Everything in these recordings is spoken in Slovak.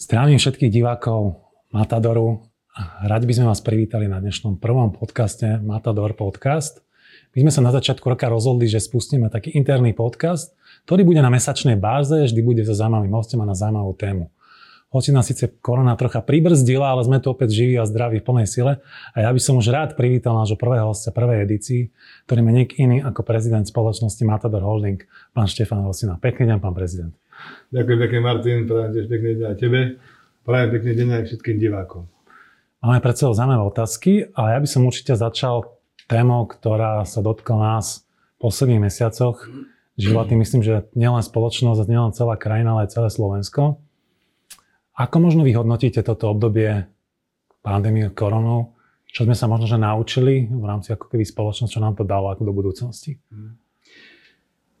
Zdravím všetkých divákov Matadoru. Radi by sme vás privítali na dnešnom prvom podcaste Matador Podcast. My sme sa na začiatku roka rozhodli, že spustíme taký interný podcast, ktorý bude na mesačnej báze, vždy bude so zaujímavým hostom a na zaujímavú tému. Hoci nás síce korona trocha pribrzdila, ale sme tu opäť živí a zdraví v plnej sile. A ja by som už rád privítal nášho prvého hostia prvej edícii, ktorým je nik iný ako prezident spoločnosti Matador Holding, pán Štefan Rosina. Pekný deň, pán prezident. Ďakujem pekne, Martin, prajem tiež pekný deň aj tebe, prajem pekný deň aj všetkým divákom. Máme pred sebou zaujímavé otázky, ale ja by som určite začal témou, ktorá sa dotkla nás v posledných mesiacoch. Životy, myslím, že nielen spoločnosť, nielen celá krajina, ale aj celé Slovensko. Ako možno vyhodnotíte toto obdobie pandémie koronou? Čo sme sa možno že naučili v rámci ako keby spoločnosti, čo nám to dalo ako do budúcnosti?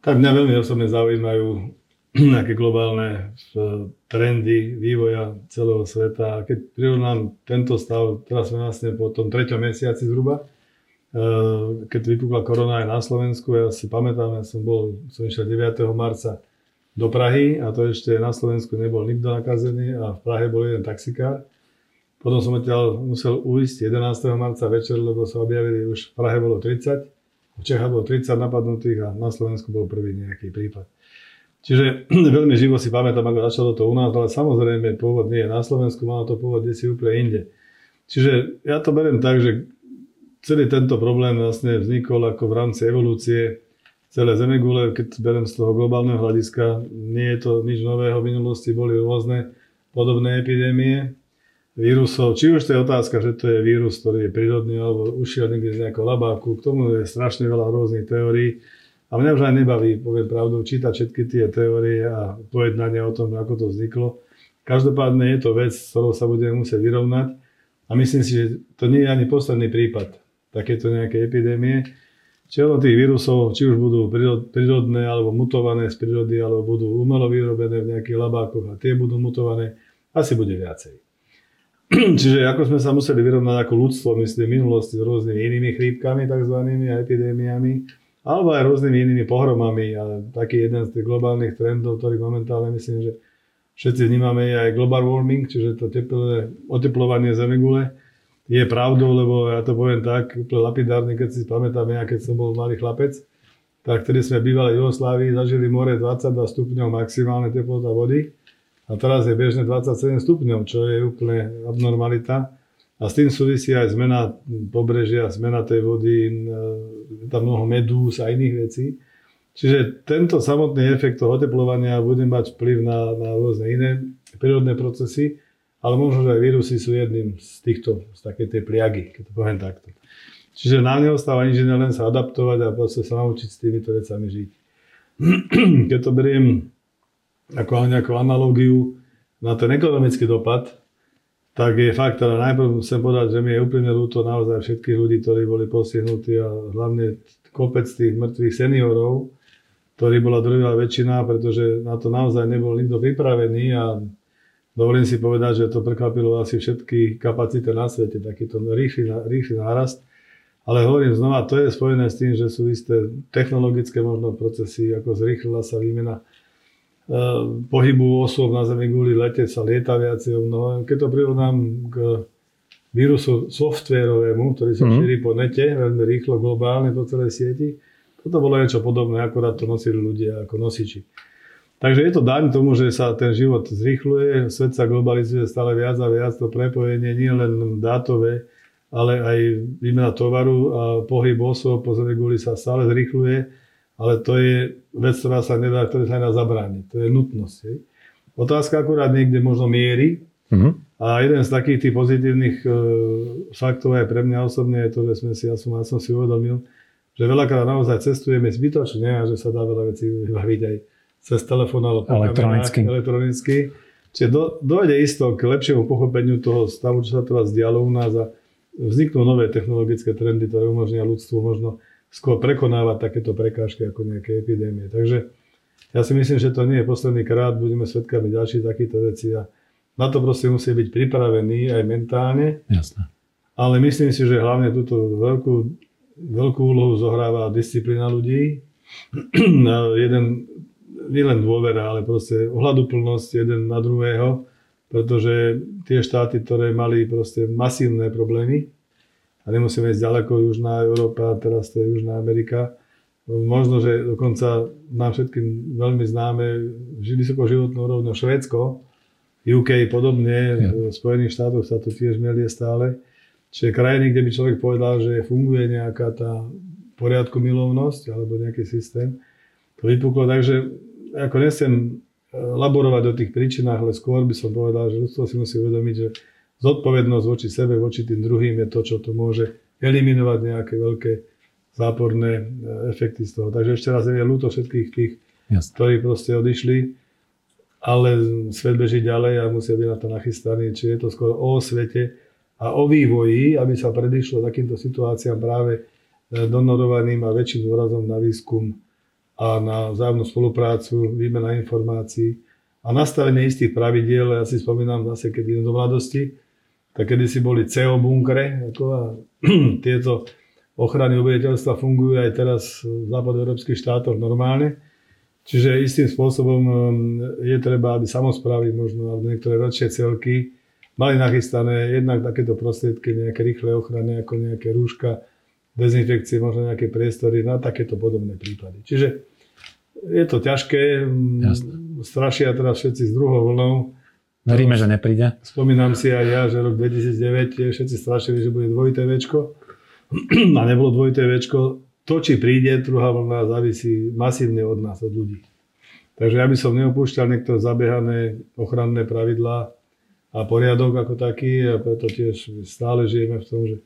Tak mňa veľmi osobne zaujímajú nejaké globálne trendy vývoja celého sveta. A keď prirovnám tento stav, teraz sme vlastne po tom treťom mesiaci zhruba, eh, keď vypukla korona aj na Slovensku, ja si pamätám, ja som bol, som išiel 9. marca do Prahy a to ešte na Slovensku nebol nikto nakazený a v Prahe bol jeden taxikár. Potom som odtiaľ musel ujsť 11. marca večer, lebo sa objavili už v Prahe bolo 30, v Čechách bolo 30 napadnutých a na Slovensku bol prvý nejaký prípad. Čiže veľmi živo si pamätám, ako začalo to u nás, ale samozrejme pôvod nie je na Slovensku, malo to pôvod si úplne inde. Čiže ja to beriem tak, že celý tento problém vlastne vznikol ako v rámci evolúcie celé Zemegule, keď beriem z toho globálneho hľadiska, nie je to nič nového, v minulosti boli rôzne podobné epidémie vírusov. Či už to je otázka, že to je vírus, ktorý je prírodný, alebo ušiel niekde z nejakého labáku, k tomu je strašne veľa rôznych teórií. A mňa už aj nebaví, poviem pravdu, čítať všetky tie teórie a pojednania o tom, ako to vzniklo. Každopádne je to vec, s ktorou sa budeme musieť vyrovnať. A myslím si, že to nie je ani posledný prípad takéto nejaké epidémie. Čiže tých vírusov, či už budú prírodné, alebo mutované z prírody, alebo budú umelo vyrobené v nejakých labákoch a tie budú mutované, asi bude viacej. Čiže ako sme sa museli vyrovnať ako ľudstvo, myslím, v minulosti s rôznymi inými chrípkami, takzvanými a epidémiami, alebo aj rôznymi inými pohromami. A taký jeden z tých globálnych trendov, ktorý momentálne myslím, že všetci vnímame, je aj global warming, čiže to teplé, oteplovanie Zemegule. Je pravdou, lebo ja to poviem tak, úplne lapidárne, keď si pamätám, ja keď som bol malý chlapec, tak vtedy sme bývali v Jugoslávii, zažili more 22 stupňov maximálne teplota vody a teraz je bežne 27 stupňov, čo je úplne abnormalita. A s tým súvisí aj zmena pobrežia, zmena tej vody, tam mnoho medúz a iných vecí. Čiže tento samotný efekt toho oteplovania bude mať vplyv na, na rôzne iné prírodné procesy, ale možno, že aj vírusy sú jedným z týchto, z takej tej pliagy, keď to poviem takto. Čiže na neho stáva inžinier len sa adaptovať a proste sa naučiť s týmito vecami žiť. Keď to beriem ako nejakú analogiu na ten ekonomický dopad, tak je fakt, ale najprv chcem povedať, že mi je úplne ľúto naozaj všetkých ľudí, ktorí boli postihnutí a hlavne kopec tých mŕtvych seniorov, ktorí bola druhá väčšina, pretože na to naozaj nebol nikto pripravený a dovolím si povedať, že to prekvapilo asi všetky kapacity na svete, takýto rýchly, rýchly nárast. Ale hovorím znova, to je spojené s tým, že sú isté technologické možno procesy, ako zrýchlila sa výmena pohybu osôb na Zemi kvôli lete sa lieta viacej mnoho. Keď to prirovnám k vírusu softvérovému, ktorý sa mm. šíri po nete veľmi rýchlo, globálne po celej sieti, toto bolo niečo podobné, akorát to nosili ľudia ako nosiči. Takže je to daň tomu, že sa ten život zrýchluje, svet sa globalizuje stále viac a viac, to prepojenie nie len dátové, ale aj výmena tovaru a pohyb osôb po Zemi sa stále zrýchluje ale to je vec, ktorá sa nedá, ktoré sa nedá zabrániť. To je nutnosť. Hej. Otázka akurát niekde možno miery. Uh-huh. A jeden z takých tých pozitívnych e, faktov aj pre mňa osobne je to, že sme si, ja som, ja som si uvedomil, že veľakrát naozaj cestujeme zbytočne a že sa dá veľa vecí vybaviť aj cez telefón alebo elektronicky. elektronicky. Čiže do, dojde isto k lepšiemu pochopeniu toho stavu, čo sa teraz dialo u nás a vzniknú nové technologické trendy, ktoré umožnia ľudstvu možno skôr prekonávať takéto prekážky ako nejaké epidémie. Takže ja si myslím, že to nie je posledný krát, budeme svetkami ďalších takýchto vecí a na to proste musí byť pripravený aj mentálne. Jasné. Ale myslím si, že hlavne túto veľkú, veľkú úlohu zohráva disciplína ľudí. jeden, nie len dôvera, ale proste ohľaduplnosť jeden na druhého. pretože tie štáty, ktoré mali proste masívne problémy, a nemusíme ísť ďaleko, Južná Európa, teraz to je Južná Amerika, možno, že dokonca nám všetkým veľmi známe vysoko životnú úrovňou Švédsko, UK podobne, ja. v Spojených štátoch sa to tiež melie stále. Čiže krajiny, kde by človek povedal, že funguje nejaká tá poriadku milovnosť alebo nejaký systém, to vypuklo. Takže ako nesem e, laborovať o tých príčinách, ale skôr by som povedal, že ľudstvo si musí uvedomiť, že zodpovednosť voči sebe, voči tým druhým je to, čo to môže eliminovať nejaké veľké záporné e, efekty z toho. Takže ešte raz je ľúto všetkých tých, Jasne. ktorí proste odišli, ale svet beží ďalej a musia byť na to nachystaní. Čiže je to skôr o svete a o vývoji, aby sa predišlo takýmto situáciám práve e, donorovaným a väčším dôrazom na výskum a na vzájomnú spoluprácu, výmena informácií a nastavenie istých pravidiel. Ja si spomínam zase, keď idem do mladosti, tak kedy si boli CO bunkre ako a tieto ochrany obyvateľstva fungujú aj teraz v západoeurópskych štátoch normálne. Čiže istým spôsobom um, je treba, aby samozprávy, možno alebo niektoré väčšie celky, mali nachystané jednak takéto prostriedky, nejaké rýchle ochrany, ako nejaké rúška, dezinfekcie, možno nejaké priestory na takéto podobné prípady. Čiže je to ťažké, Jasne. strašia teraz všetci s druhou vlnou. Veríme, že nepríde. Spomínam si aj ja, že rok 2009 všetci strašili, že bude dvojité večko a nebolo dvojité večko. To, či príde druhá vlna, závisí masívne od nás, od ľudí. Takže ja by som neopúšťal niektoré zabiehané ochranné pravidlá a poriadok ako taký a preto tiež stále žijeme v tom, že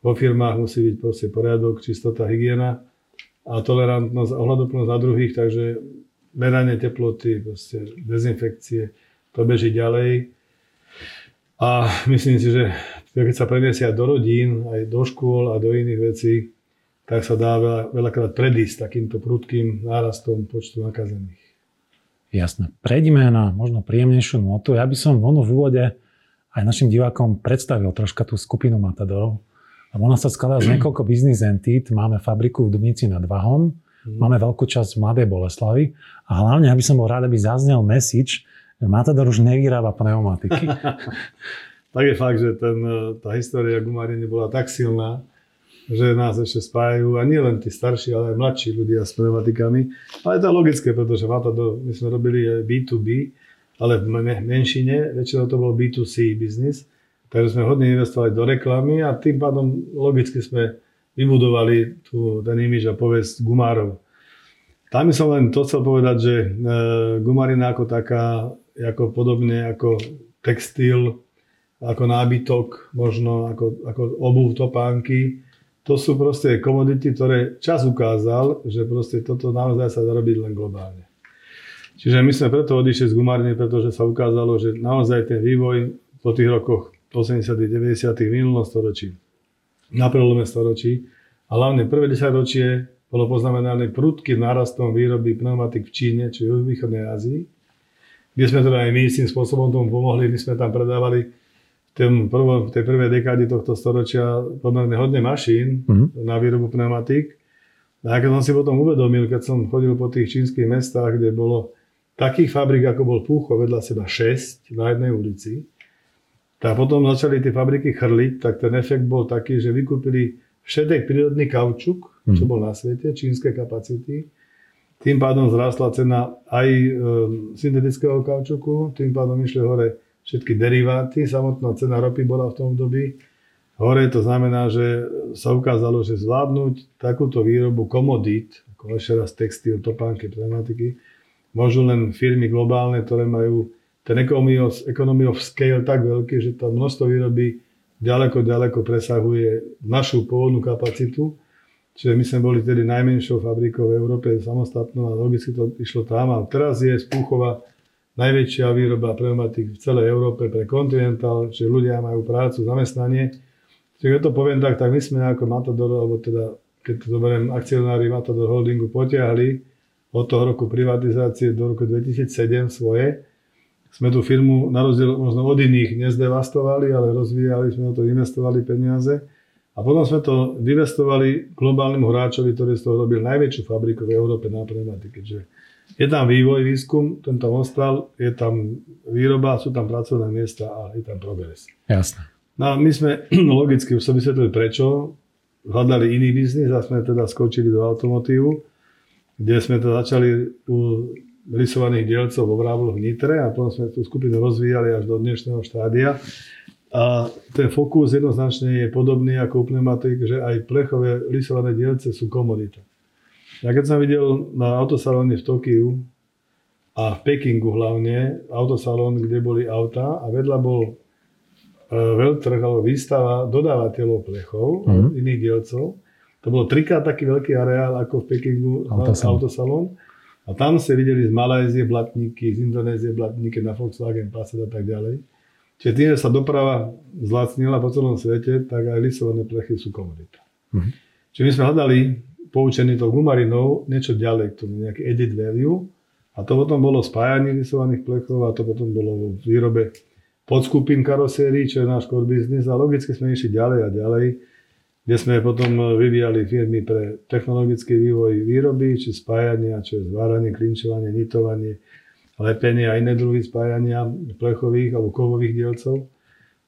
vo firmách musí byť proste poriadok, čistota, hygiena a tolerantnosť a ohľadoplnosť na druhých, takže meranie teploty, dezinfekcie, to beží ďalej. A myslím si, že keď sa preniesie aj do rodín, aj do škôl a do iných vecí, tak sa dá veľa, veľakrát predísť takýmto prudkým nárastom počtu nakazených. Jasné. Prejdime na možno príjemnejšiu notu. Ja by som v úvode aj našim divákom predstavil troška tú skupinu Matadorov. Ona sa skladá z niekoľko biznis entít. Máme fabriku v Dubnici nad Vahom, mm. máme veľkú časť v Mladej Boleslavi a hlavne, aby som bol rád, aby zaznel message, že Matador už nevyrába pneumatiky. tak je fakt, že ten, tá história gumariny bola tak silná, že nás ešte spájajú a nie len tí starší, ale aj mladší ľudia s pneumatikami. Ale to logické, pretože Matador, my sme robili B2B, ale v menšine, väčšinou to bol B2C biznis Takže sme hodne investovali do reklamy a tým pádom logicky sme vybudovali tú, ten imiž a povesť gumárov. Tam som len to chcel povedať, že e, gumarina ako taká, ako podobne ako textil, ako nábytok, možno ako, ako obuv, topánky, to sú proste komodity, ktoré čas ukázal, že proste toto naozaj sa dá robiť len globálne. Čiže my sme preto odišli z gumárne, pretože sa ukázalo, že naozaj ten vývoj po tých rokoch 80. 90. minulom storočí, na prelome storočí. A hlavne prvé 10 ročie bolo poznamenané prudkým nárastom výroby pneumatik v Číne, či v východnej Ázii, kde sme teda aj my tým spôsobom tomu pomohli. My sme tam predávali v, prvom, v tej prvej dekáde tohto storočia pomerne hodne mašín mm-hmm. na výrobu pneumatik. A keď som si potom uvedomil, keď som chodil po tých čínskych mestách, kde bolo takých fabrik, ako bol Púcho, vedľa seba 6 na jednej ulici, tak potom začali tie fabriky chrliť, tak ten efekt bol taký, že vykúpili všetek prírodný kaučuk, čo mhm. bol na svete, čínske kapacity. Tým pádom zrastla cena aj e, syntetického kaučuku, tým pádom išli hore všetky deriváty, samotná cena ropy bola v tom období hore, to znamená, že sa ukázalo, že zvládnuť takúto výrobu komodít, ako ešte raz textil, topánky, pneumatiky, môžu len firmy globálne, ktoré majú ten economy of, economy of scale tak veľký, že to množstvo výroby ďaleko, ďaleko presahuje našu pôvodnú kapacitu. Čiže my sme boli tedy najmenšou fabrikou v Európe samostatnou a logicky to išlo tam. A teraz je Spúchova najväčšia výroba pneumatik v celej Európe pre Continental, čiže ľudia majú prácu, zamestnanie. Čiže keď to poviem tak, tak my sme ako Matador, alebo teda keď to zoberiem akcionári Matador Holdingu potiahli od toho roku privatizácie do roku 2007 svoje, sme tú firmu na rozdiel možno od iných nezdevastovali, ale rozvíjali sme to, investovali peniaze. A potom sme to investovali globálnemu hráčovi, ktorý z toho robil najväčšiu fabriku v Európe na pneumatiky. Čiže Je tam vývoj, výskum, ten tam ostal, je tam výroba, sú tam pracovné miesta a je tam progres. Jasné. No a my sme logicky už som vysvetlili prečo, hľadali iný biznis a sme teda skočili do automotívu, kde sme to začali u rysovaných dielcov vo Vrábloch v Nitre a potom sme tú skupinu rozvíjali až do dnešného štádia. A ten fokus jednoznačne je podobný ako u pneumatik, že aj plechové lisované dielce sú komodita. Ja keď som videl na autosalóne v Tokiu a v Pekingu hlavne, autosalón, kde boli auta a vedľa bol e, veľtrh alebo výstava dodávateľov plechov, mm-hmm. iných dielcov. To bolo trikrát taký veľký areál ako v Pekingu autosalón. autosalón. A tam ste videli z Malajzie blatníky, z Indonézie blatníky na Volkswagen, Passat a tak ďalej. Čiže tým, že sa doprava zlacnila po celom svete, tak aj lisované plechy sú komodita. Mm-hmm. Čiže my sme hľadali poučený to gumarinou, niečo ďalej k tomu, nejaký edit value. A to potom bolo spájanie lisovaných plechov a to potom bolo v výrobe podskupín karosérií, čo je náš core business a logicky sme išli ďalej a ďalej, kde sme potom vyvíjali firmy pre technologický vývoj výroby, či spájania, čo je zváranie, klinčovanie, nitovanie, lepenie a iné druhy spájania plechových alebo kovových dielcov.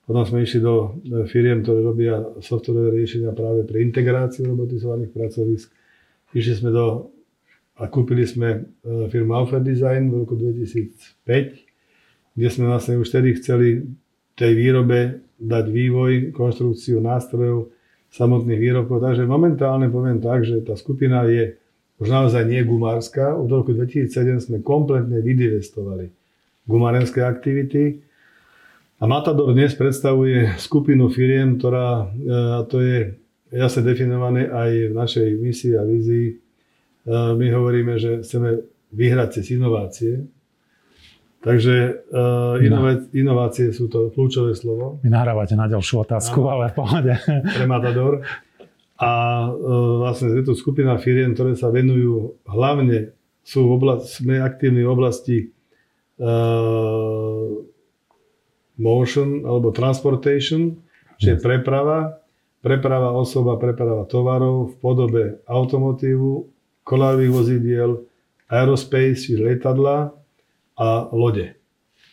Potom sme išli do firiem, ktoré robia softwarové riešenia práve pre integráciu robotizovaných pracovisk. Išli sme do a kúpili sme e, firmu Alfred Design v roku 2005, kde sme vlastne už vtedy chceli tej výrobe dať vývoj, konštrukciu nástrojov, samotných výrobkov. Takže momentálne poviem tak, že tá skupina je už naozaj nie gumárska. Od roku 2007 sme kompletne vydivestovali gumárenské aktivity a Matador dnes predstavuje skupinu firiem, ktorá, e, a to je jasne definované aj v našej misii a vízii. E, my hovoríme, že chceme vyhrať cez inovácie. Takže uh, inovácie sú to kľúčové slovo. Vy nahrávate na ďalšiu otázku, no, ale pohode. Pre Matador. A uh, vlastne je to skupina firiem, ktoré sa venujú hlavne, sú v oblasti, sme aktívni v oblasti uh, motion alebo transportation, čiže preprava, preprava osoba, preprava tovarov v podobe automotívu, kolárových vozidiel, aerospace, čiže lietadla a lode.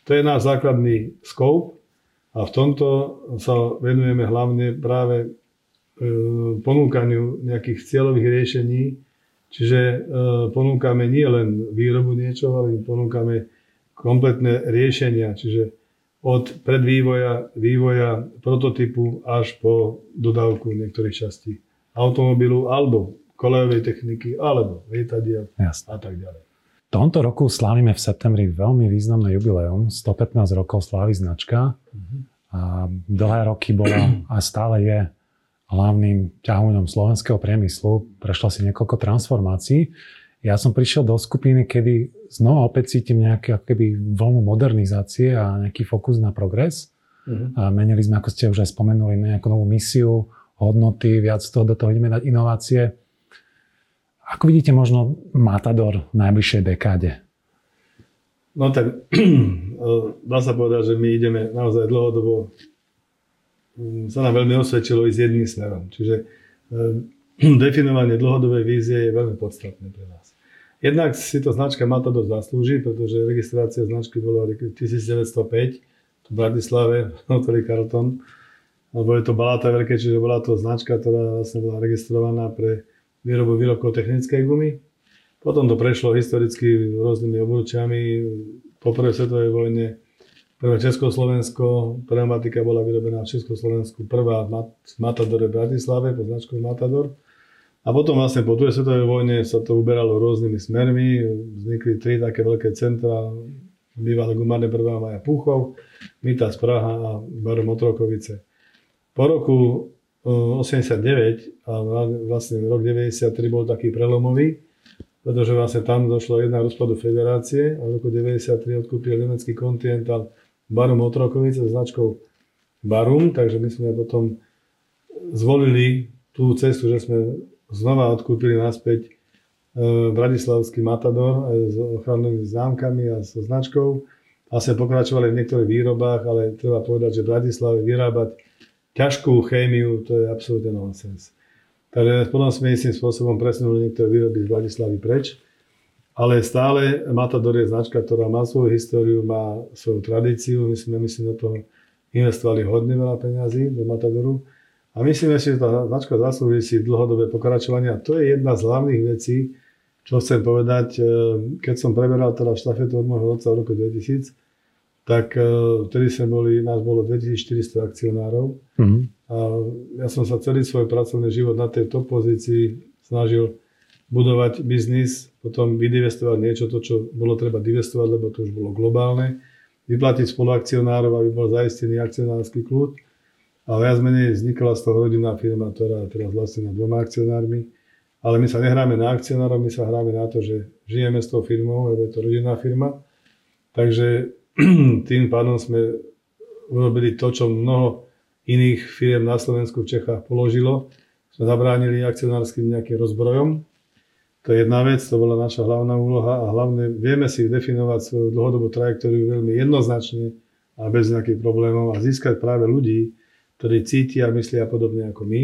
To je náš základný scope a v tomto sa venujeme hlavne práve e, ponúkaniu nejakých cieľových riešení, čiže e, ponúkame nie len výrobu niečoho, ale ponúkame kompletné riešenia, čiže od predvývoja, vývoja prototypu až po dodávku niektorých častí automobilu alebo kolejovej techniky alebo lietadiel a tak ďalej. V tomto roku slávime v septembri veľmi významné jubileum, 115 rokov slávy značka. Uh-huh. A dlhé roky bola a stále je hlavným ťahuňom slovenského priemyslu. Prešla si niekoľko transformácií. Ja som prišiel do skupiny, kedy znova opäť cítim nejaké keby vlnu modernizácie a nejaký fokus na progres. Uh-huh. A menili sme, ako ste už aj spomenuli, nejakú novú misiu, hodnoty, viac toho do toho ideme dať inovácie. Ako vidíte možno Matador v najbližšej dekáde? No tak dá sa povedať, že my ideme naozaj dlhodobo sa nám veľmi osvedčilo ísť jedným smerom. Čiže definovanie dlhodobej vízie je veľmi podstatné pre nás. Jednak si to značka Matador zaslúži, pretože registrácia značky bola v 1905 v Bratislave, hotelí Carlton, alebo je to Balata veľké, čiže bola to značka, ktorá vlastne bola registrovaná pre výrobu výrobkov technickej gumy. Potom to prešlo historicky rôznymi obručami. Po prvej svetovej vojne prvé Československo, pneumatika bola vyrobená v Československu, prvá v Matadore v Bratislave pod značkou Matador. A potom vlastne po druhej svetovej vojne sa to uberalo rôznymi smermi. Vznikli tri také veľké centra, bývalé gumárne 1. maja Púchov, Mitas Praha a Barom Otrokovice. Po roku 89 a vlastne rok 93 bol taký prelomový, pretože vlastne tam došlo jedna rozpadu federácie a v roku 93 odkúpil nemecký Continental Barum Otrokovice značkou Barum, takže my sme potom zvolili tú cestu, že sme znova odkúpili naspäť e, Bratislavský Matador aj s ochrannými známkami a so značkou. Vlastne pokračovali v niektorých výrobách, ale treba povedať, že v Bratislave vyrábať ťažkú chémiu, to je absolútne nonsens. Takže potom sme istým spôsobom presunuli niektoré výroby z Bratislavy preč. Ale stále Matador je značka, ktorá má svoju históriu, má svoju tradíciu. My sme, myslím, do toho investovali hodne veľa peňazí do Matadoru. A myslíme si, že tá značka zaslúži si dlhodobé pokračovanie. A to je jedna z hlavných vecí, čo chcem povedať. E, keď som preberal teda štafetu od môjho otca v roku 2000, tak e, vtedy sme boli, nás bolo 2400 akcionárov. Mm-hmm. A ja som sa celý svoj pracovný život na tej top pozícii snažil budovať biznis, potom vydivestovať niečo, to, čo bolo treba divestovať, lebo to už bolo globálne, vyplatiť spoluakcionárov, aby bol zaistený akcionársky kľud a viac menej vznikla z toho rodinná firma, ktorá je teraz vlastne dvoma akcionármi. Ale my sa nehráme na akcionárov, my sa hráme na to, že žijeme s tou firmou, lebo je to rodinná firma. Takže tým pádom sme urobili to, čo mnoho iných firm na Slovensku v Čechách položilo. Sme zabránili akcionárskym nejakým rozbrojom to je jedna vec, to bola naša hlavná úloha a hlavne vieme si definovať svoju dlhodobú trajektóriu veľmi jednoznačne a bez nejakých problémov a získať práve ľudí, ktorí cítia a myslia podobne ako my.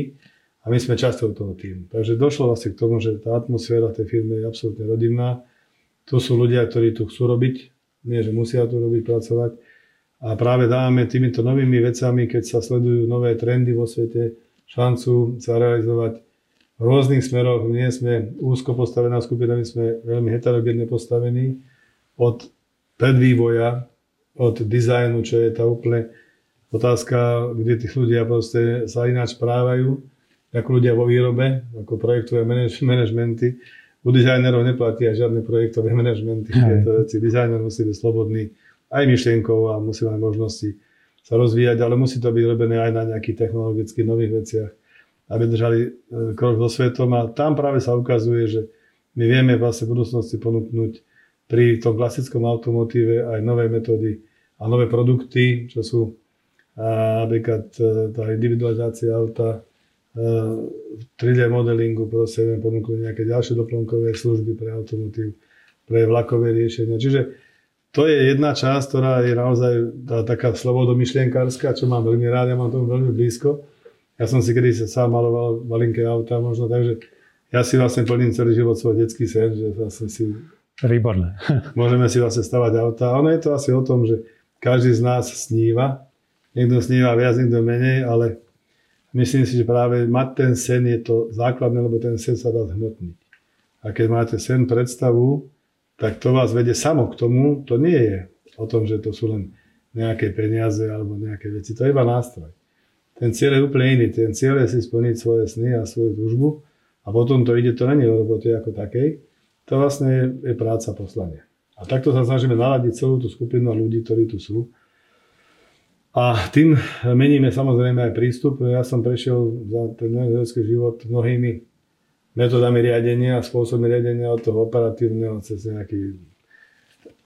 A my sme časťou toho týmu. Takže došlo vlastne k tomu, že tá atmosféra tej firmy je absolútne rodinná. Tu sú ľudia, ktorí tu chcú robiť, nie že musia tu robiť, pracovať. A práve dávame týmito novými vecami, keď sa sledujú nové trendy vo svete, šancu sa realizovať v rôznych smeroch. Nie sme úzko postavená skupina, my sme veľmi heterogénne postavení. Od predvývoja, od dizajnu, čo je tá úplne otázka, kde tí ľudia proste sa ináč správajú, ako ľudia vo výrobe, ako projektové manažmenty. U dizajnerov neplatia žiadne projektové manažmenty. Dizajner musí byť slobodný aj myšlienkou a musí mať možnosti sa rozvíjať, ale musí to byť robené aj na nejakých technologických nových veciach aby držali e, krok so svetom a tam práve sa ukazuje, že my vieme vlastne v budúcnosti ponúknuť pri tom klasickom automotíve aj nové metódy a nové produkty, čo sú a napríklad e, tá individualizácia auta, 3D e, modelingu, proste vieme ponúknuť nejaké ďalšie doplnkové služby pre automotív, pre vlakové riešenia. Čiže to je jedna časť, ktorá je naozaj tá, taká slobodomyšlienkárska, čo mám veľmi rád, ja mám tomu veľmi blízko ja som si kedy sa sám maloval malinké auta možno, takže ja si vlastne plním celý život svoj detský sen, že vlastne si... Výborné. môžeme si vlastne stavať auta. Ono je to asi o tom, že každý z nás sníva. Niekto sníva viac, niekto menej, ale myslím si, že práve mať ten sen je to základné, lebo ten sen sa dá zhmotniť. A keď máte sen, predstavu, tak to vás vedie samo k tomu. To nie je o tom, že to sú len nejaké peniaze alebo nejaké veci. To je iba nástroj. Ten cieľ je úplne iný. Ten cieľ je si splniť svoje sny a svoju túžbu a potom to ide, to není o robote ako takej. To vlastne je, práca poslanie. A takto sa snažíme naladiť celú tú skupinu ľudí, ktorí tu sú. A tým meníme samozrejme aj prístup. Ja som prešiel za ten môj život mnohými metodami riadenia spôsobmi riadenia od toho operatívneho cez nejaký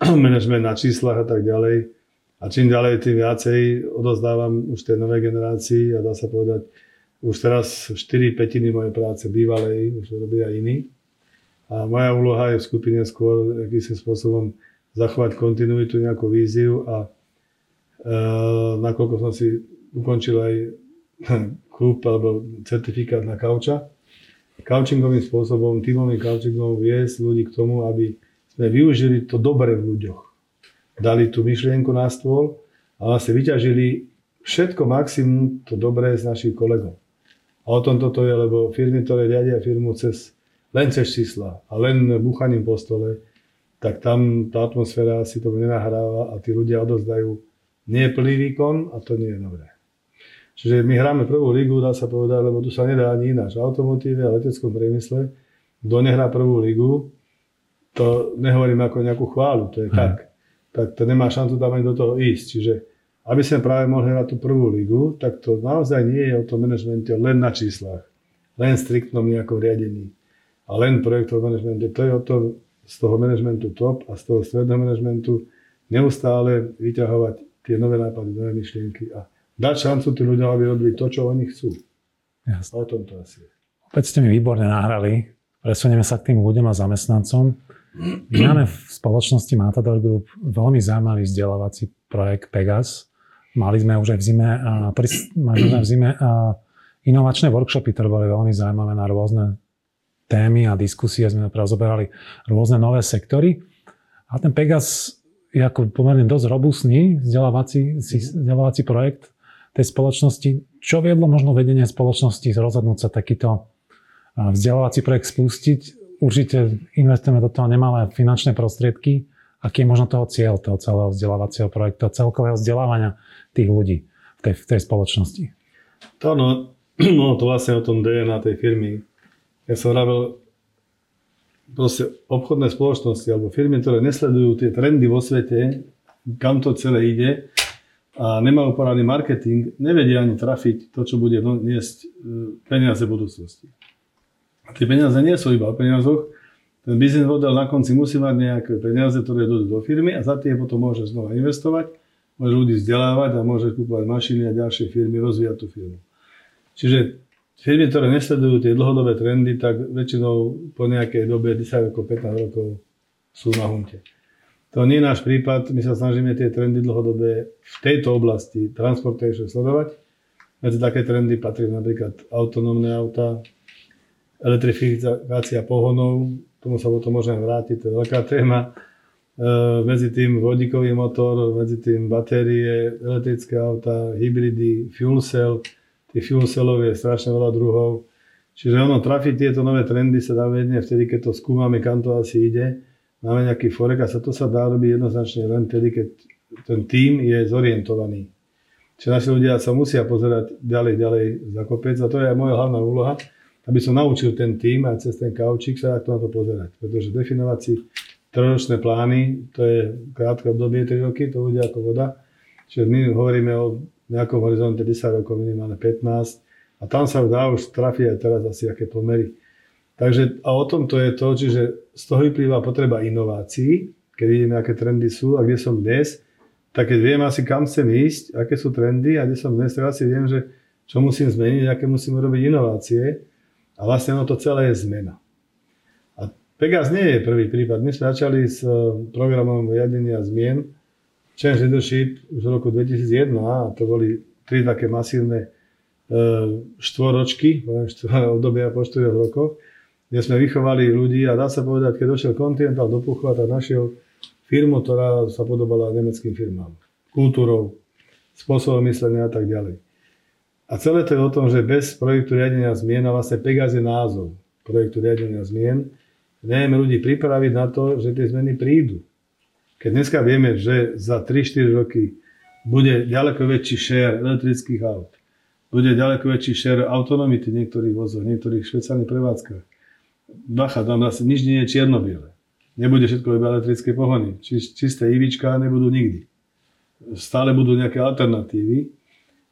manažment na číslach a tak ďalej a čím ďalej, tým viacej odozdávam už tej novej generácii a dá sa povedať, už teraz 4 petiny mojej práce bývalej už robia iní. A moja úloha je v skupine skôr akýmsi spôsobom zachovať kontinuitu, nejakú víziu a e, nakoľko som si ukončil aj klub alebo certifikát na kauča, kaučingovým spôsobom, tímovým kaučingom viesť ľudí k tomu, aby sme využili to dobre v ľuďoch dali tú myšlienku na stôl a vlastne vyťažili všetko maximum to dobré z našich kolegov. A o tom toto je, lebo firmy, ktoré riadia firmu cez, len cez čísla a len buchaním po stole, tak tam tá atmosféra si to nenahráva a tí ľudia odozdajú nie plný výkon a to nie je dobré. Čiže my hráme prvú ligu, dá sa povedať, lebo tu sa nedá ani ináč. V automotíve a leteckom priemysle, kto nehrá prvú ligu, to nehovorím ako nejakú chválu, to je tak tak to nemá šancu tam ani do toho ísť. Čiže aby sme práve mohli na tú prvú ligu, tak to naozaj nie je o tom manažmente len na číslach, len striktnom nejakom riadení a len projektovom manažmente. To je o tom z toho manažmentu top a z toho stredného manažmentu neustále vyťahovať tie nové nápady, nové myšlienky a dať šancu tým ľuďom, aby robili to, čo oni chcú. Jasne. O tom to asi je. Opäť ste mi výborne nahrali. Presunieme sa k tým ľuďom a zamestnancom. My máme v spoločnosti Matador Group veľmi zaujímavý vzdelávací projekt Pegas. Mali sme už aj v zime, mali sme v zime inovačné workshopy, ktoré boli veľmi zaujímavé na rôzne témy a diskusie, sme rozoberali rôzne nové sektory. A ten Pegas je ako pomerne dosť robustný vzdelávací, vzdelávací projekt tej spoločnosti. Čo viedlo možno vedenie spoločnosti rozhodnúť sa takýto vzdelávací projekt spustiť? Určite investujeme do toho nemalé finančné prostriedky. Aký je možno toho cieľ toho celého vzdelávacieho projektu celkového vzdelávania tých ľudí v tej, v tej spoločnosti? To no, no, to vlastne o tom DNA tej firmy. Ja som hovoril, proste obchodné spoločnosti alebo firmy, ktoré nesledujú tie trendy vo svete, kam to celé ide a nemajú poradný marketing, nevedia ani trafiť to, čo bude niesť e, peniaze budúcnosti. A tie peniaze nie sú iba o peniazoch, ten biznis model na konci musí mať nejaké peniaze, ktoré idú do firmy a za tie potom môže znova investovať, môže ľudí vzdelávať a môže kúpovať mašiny a ďalšie firmy, rozvíjať tú firmu. Čiže firmy, ktoré nesledujú tie dlhodobé trendy, tak väčšinou po nejakej dobe 10 rokov, 15 rokov sú na hunte. To nie je náš prípad, my sa snažíme tie trendy dlhodobé v tejto oblasti transportation sledovať. Medzi také trendy patrí napríklad autonómne auta, elektrifikácia pohonov, tomu sa potom môžeme vrátiť, to je veľká téma. E, medzi tým vodíkový motor, medzi tým batérie, elektrické auta, hybridy, fuel cell, Tých fuel cellov je strašne veľa druhov. Čiže ono, trafiť tieto nové trendy sa dá vedieť vtedy, keď to skúmame, kam to asi ide. Máme nejaký forek a sa to sa dá robiť jednoznačne len vtedy, keď ten tím je zorientovaný. Čiže naši ľudia sa musia pozerať ďalej, ďalej za kopec a to je aj moja hlavná úloha, aby som naučil ten tím aj cez ten kaučík sa takto na to pozerať. Pretože definovať si trojročné plány, to je krátke obdobie, 3 roky, to ľudia ako voda. Čiže my hovoríme o nejakom horizonte 10 rokov, minimálne 15. A tam sa dá už trafiť aj teraz asi aké pomery. Takže a o tom to je to, čiže z toho vyplýva potreba inovácií, keď vidíme, aké trendy sú a kde som dnes, tak keď viem asi kam chcem ísť, aké sú trendy a kde som dnes, tak asi viem, že čo musím zmeniť, aké musím robiť inovácie a vlastne ono to celé je zmena. A Pegas nie je prvý prípad. My sme začali s eh, programom riadenia zmien, Change Leadership už v roku 2001 a to boli tri také masívne e, štvoročky, poviem obdobia po 4 rokoch, kde sme vychovali ľudí a dá sa povedať, keď došiel Continental do Puchova, tak našiel firmu, ktorá sa podobala nemeckým firmám. Kultúrou, spôsobom myslenia a tak ďalej. A celé to je o tom, že bez projektu riadenia zmien, a vlastne Pegas je názov projektu riadenia zmien, nevieme ľudí pripraviť na to, že tie zmeny prídu. Keď dneska vieme, že za 3-4 roky bude ďaleko väčší share elektrických aut, bude ďaleko väčší share autonomity niektorých vozov, niektorých špeciálnych prevádzkach. Bacha, tam asi nič nie je čierno-biele. Nebude všetko iba elektrické pohony. Či, čisté IVčka nebudú nikdy. Stále budú nejaké alternatívy.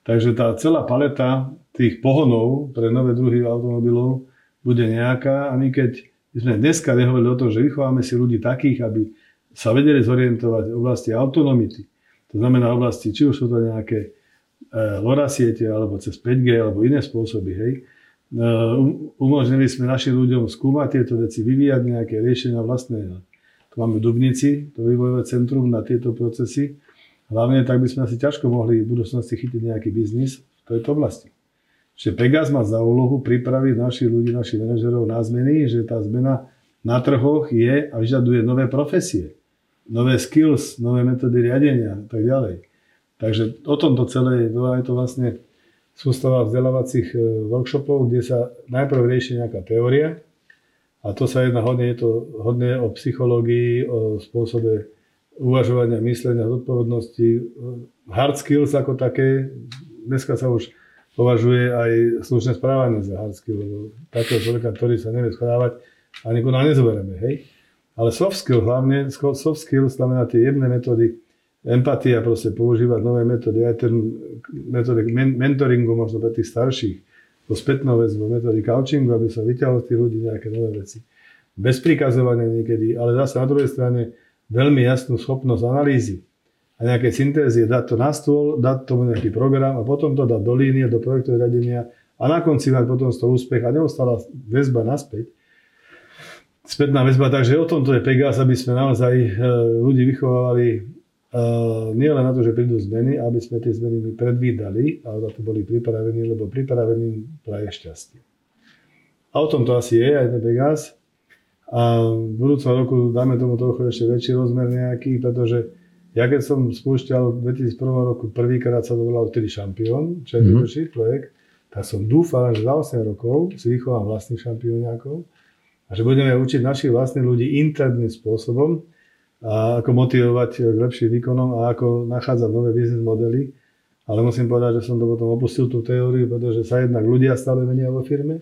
Takže tá celá paleta tých pohonov pre nové druhy automobilov bude nejaká a my keď sme dneska nehovorili o tom, že vychováme si ľudí takých, aby sa vedeli zorientovať v oblasti autonomity. To znamená v oblasti, či už sú to nejaké e, LoRa siete, alebo cez 5G, alebo iné spôsoby, hej. E, um, umožnili sme našim ľuďom skúmať tieto veci, vyvíjať nejaké riešenia vlastné. Tu máme v Dubnici, to vývojové centrum na tieto procesy. Hlavne tak by sme asi ťažko mohli v budúcnosti chytiť nejaký biznis v tejto oblasti. Čiže Pegas má za úlohu pripraviť našich ľudí, našich manažerov na zmeny, že tá zmena na trhoch je a vyžaduje nové profesie nové skills, nové metódy riadenia a tak ďalej. Takže o tomto celé je, je to vlastne sústava vzdelávacích e, workshopov, kde sa najprv rieši nejaká teória a to sa jedná hodne, je to hodne o psychológii, o spôsobe uvažovania, myslenia, zodpovednosti, e, hard skills ako také. Dneska sa už považuje aj slušné správanie za hard skill, lebo takého človeka, ktorý sa nevie správať, ani nikoho nezoberieme, hej. Ale soft skill hlavne, soft skill znamená tie jemné metódy, empatia, proste používať nové metódy, aj ten metódy mentoringu možno pre tých starších, to spätnou väzbu, metódy coachingu, aby sa vyťahol z tých ľudí nejaké nové veci. Bez prikazovania niekedy, ale zase na druhej strane veľmi jasnú schopnosť analýzy a nejaké syntézie, dať to na stôl, dať tomu nejaký program a potom to dať do línie, do projektu radenia a na konci mať potom z toho úspech a neostala väzba naspäť spätná väzba, takže o tomto je Pegas, aby sme naozaj e, ľudí vychovávali e, nie len na to, že prídu zmeny, aby sme tie zmeny predvídali, ale na to boli pripravení, lebo pripravení praje šťastie. A Autom to asi je, aj ten Pegas. A v budúcom roku dáme tomu trochu ešte väčší rozmer nejaký, pretože ja keď som spúšťal v 2001 roku prvýkrát sa to volal vtedy šampión, čo je mm-hmm. projekt, tak som dúfal, že za 8 rokov si vychovám vlastných šampióniakov a že budeme učiť našich vlastných ľudí interným spôsobom, a ako motivovať k lepším výkonom a ako nachádzať nové biznis modely. Ale musím povedať, že som to potom opustil tú teóriu, pretože sa jednak ľudia stále menia vo firme.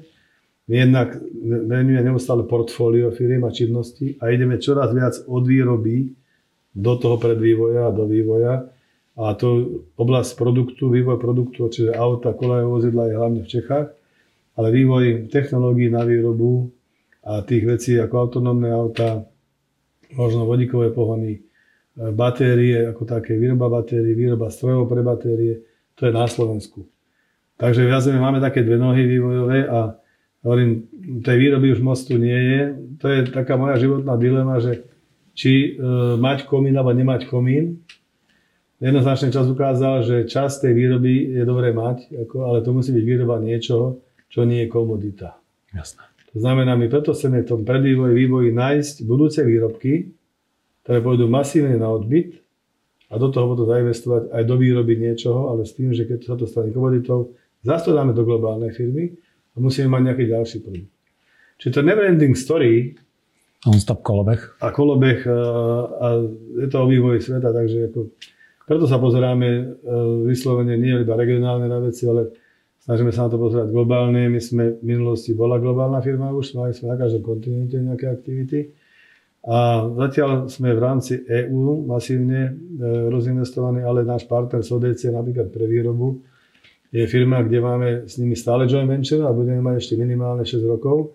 My jednak menujeme neustále portfólio firiem a činností a ideme čoraz viac od výroby do toho predvývoja a do vývoja. A to oblasť produktu, vývoj produktu, čiže auta, kolejové vozidla je hlavne v Čechách, ale vývoj technológií na výrobu a tých vecí ako autonómne auta, možno vodíkové pohony, e, batérie ako také, výroba batérií, výroba strojov pre batérie, to je na Slovensku. Takže viac máme také dve nohy vývojové a hovorím, tej výroby už mostu nie je. To je taká moja životná dilema, že či e, mať komín alebo nemať komín. Jednoznačný čas ukázal, že čas tej výroby je dobré mať, ako, ale to musí byť výroba niečoho, čo nie je komodita. Jasné. To znamená, my preto chceme v tom predvývoji, vývoji nájsť budúce výrobky, ktoré pôjdu masívne na odbyt a do toho budú zainvestovať aj do výroby niečoho, ale s tým, že keď sa to stane komoditou, zase to dáme do globálnej firmy a musíme mať nejaký ďalší produkt. Čiže to never ending story, Non-stop kolobeh. A kolobeh a, a je to o vývoji sveta, takže ako, preto sa pozeráme e, vyslovene nie iba regionálne na veci, ale snažíme sa na to pozerať globálne. My sme v minulosti bola globálna firma už, mali sme na každom kontinente nejaké aktivity. A zatiaľ sme v rámci EÚ masívne e, rozinvestovaní, ale náš partner Sodec napríklad pre výrobu je firma, kde máme s nimi stále joint venture a budeme mať ešte minimálne 6 rokov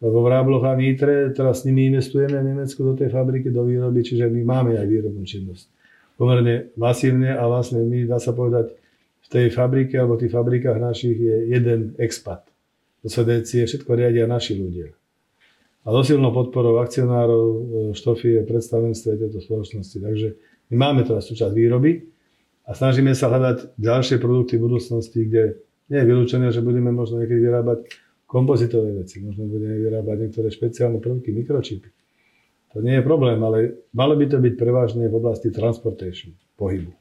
vo Vrábloch a Nitre, teraz s nimi investujeme v Nemecku do tej fabriky, do výroby, čiže my máme aj výrobnú činnosť. Pomerne masívne a vlastne my, dá sa povedať, v tej fabrike alebo v tých fabrikách našich je jeden expat. Do SEDC všetko riadia naši ľudia. A dosilnou podporou akcionárov, e, štofie, predstavenstve tejto spoločnosti. Takže my máme teraz súčasť výroby a snažíme sa hľadať ďalšie produkty v budúcnosti, kde nie je vylúčené, že budeme možno niekedy vyrábať kompozitové veci. Možno budeme vyrábať niektoré špeciálne prvky, mikročipy. To nie je problém, ale malo by to byť prevažne v oblasti transportation, pohybu.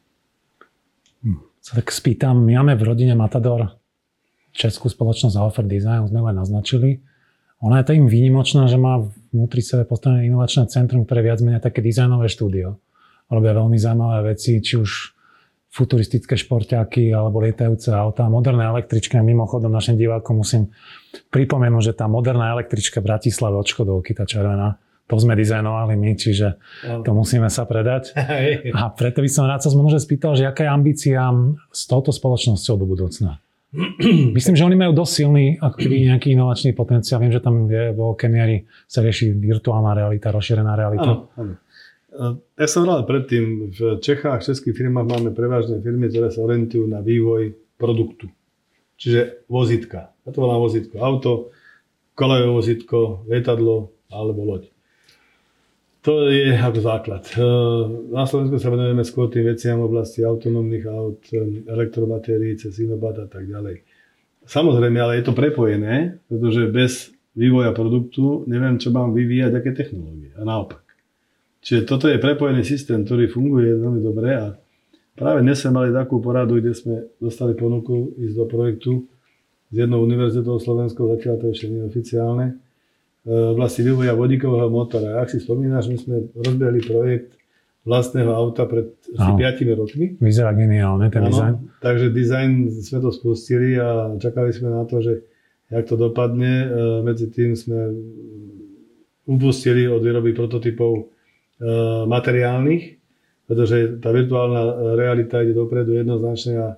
Hm. Sa tak spýtam, my máme v rodine Matador českú spoločnosť Alfer Design, sme aj naznačili. Ona je tým výnimočná, že má vnútri sebe postavené inovačné centrum, ktoré viac menej také dizajnové štúdio. Robia veľmi zaujímavé veci, či už futuristické športiaky alebo lietajúce autá, moderné električky. Mimochodom našim divákom musím pripomenúť, že tá moderná električka Bratislave od Škodovky, tá červená, to sme dizajnovali my, čiže to musíme sa predať. A preto by som rád sa možno spýtal, že aká je ambícia s touto spoločnosťou do budúcna? Myslím, že oni majú dosť silný ako keby nejaký inovačný potenciál. Viem, že tam je vo veľkej miery sa rieši virtuálna realita, rozšírená realita. Áno, áno. Ja som hovoril predtým, v Čechách, v českých firmách máme prevažne firmy, ktoré sa orientujú na vývoj produktu. Čiže vozitka. Ja to volám vozitko. Auto, kolejové vozitko, lietadlo alebo loď. To je ako základ. E, na Slovensku sa venujeme skôr tým veciam v oblasti autonómnych aut, elektrobatérií, cez Inobat a tak ďalej. Samozrejme, ale je to prepojené, pretože bez vývoja produktu neviem, čo mám vyvíjať, aké technológie. A naopak. Čiže toto je prepojený systém, ktorý funguje veľmi dobre a práve dnes sme mali takú poradu, kde sme dostali ponuku ísť do projektu s jednou univerzitou Slovenskou, zatiaľ to ešte nie oficiálne, v oblasti vývoja vodíkového motora. Ak si spomínaš, my sme rozbehli projekt vlastného auta pred asi 5 rokmi. Vyzerá geniálne ten ano, dizajn. Takže dizajn sme to spustili a čakali sme na to, že jak to dopadne. E, medzi tým sme upustili od výroby prototypov materiálnych, pretože tá virtuálna realita ide dopredu jednoznačne a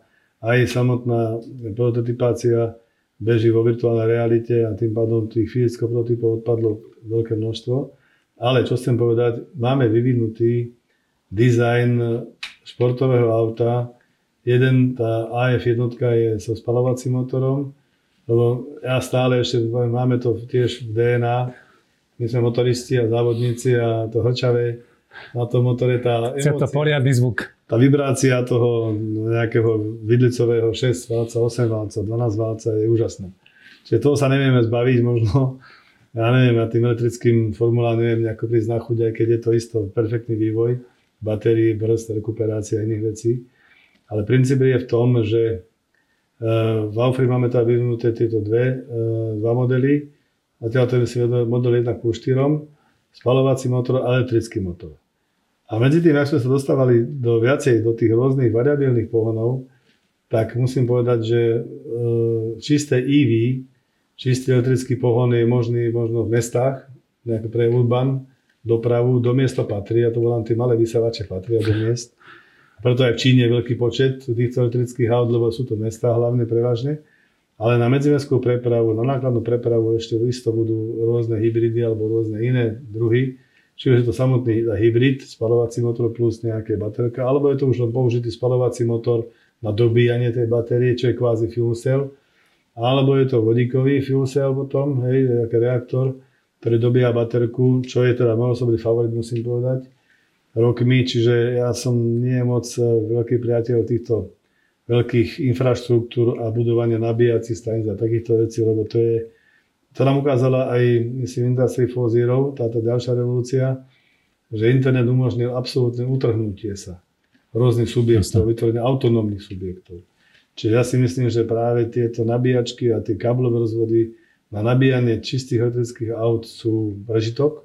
aj samotná prototypácia beží vo virtuálnej realite a tým pádom tých fyzických prototypov odpadlo veľké množstvo. Ale čo chcem povedať, máme vyvinutý dizajn športového auta. Jeden, tá AF jednotka je so spalovacím motorom, lebo ja stále ešte máme to tiež v DNA, my sme motoristi a závodníci a to hrčavé na tom motore tá emócia, to poriadny zvuk. Tá vibrácia toho nejakého vidlicového 6 válca, 8 válca, 12 válca je úžasná. Čiže toho sa nevieme zbaviť možno. Ja neviem, ja tým elektrickým formulám neviem nejako prísť na chuť, aj keď je to isto perfektný vývoj batérií, brzd, rekuperácia a iných vecí. Ale princíp je v tom, že e, v Aufri máme teda vyvinuté tieto dve, e, dva modely. A teda to je model 1 ku 4, spalovací motor a elektrický motor. A medzi tým, ak sme sa dostávali do viacej do tých rôznych variabilných pohonov, tak musím povedať, že e, čisté EV, čistý elektrický pohon je možný možno v mestách, nejak pre urban, dopravu, do miesta patrí, a to volám tie malé vysávače patria do miest. Preto aj v Číne je veľký počet týchto elektrických aut, lebo sú to mestá hlavne prevažne. Ale na medzimestskú prepravu, na nákladnú prepravu ešte isto budú rôzne hybridy alebo rôzne iné druhy. Či už je to samotný hybrid, spalovací motor plus nejaké baterka, alebo je to už len použitý spalovací motor na dobíjanie tej batérie, čo je kvázi fuel cell. Alebo je to vodíkový fuel cell potom, hej, reaktor, ktorý dobíja baterku, čo je teda môj osobný favorit, musím povedať, rokmi, čiže ja som nie moc eh, veľký priateľ týchto veľkých infraštruktúr a budovania nabíjacích staníc a takýchto vecí, lebo to je, to nám ukázala aj, myslím, Industry 4.0, táto ďalšia revolúcia, že internet umožnil absolútne utrhnutie sa rôznych subjektov, vytvorenie autonómnych subjektov. Čiže ja si myslím, že práve tieto nabíjačky a tie káblové rozvody na nabíjanie čistých elektrických aut sú prežitok.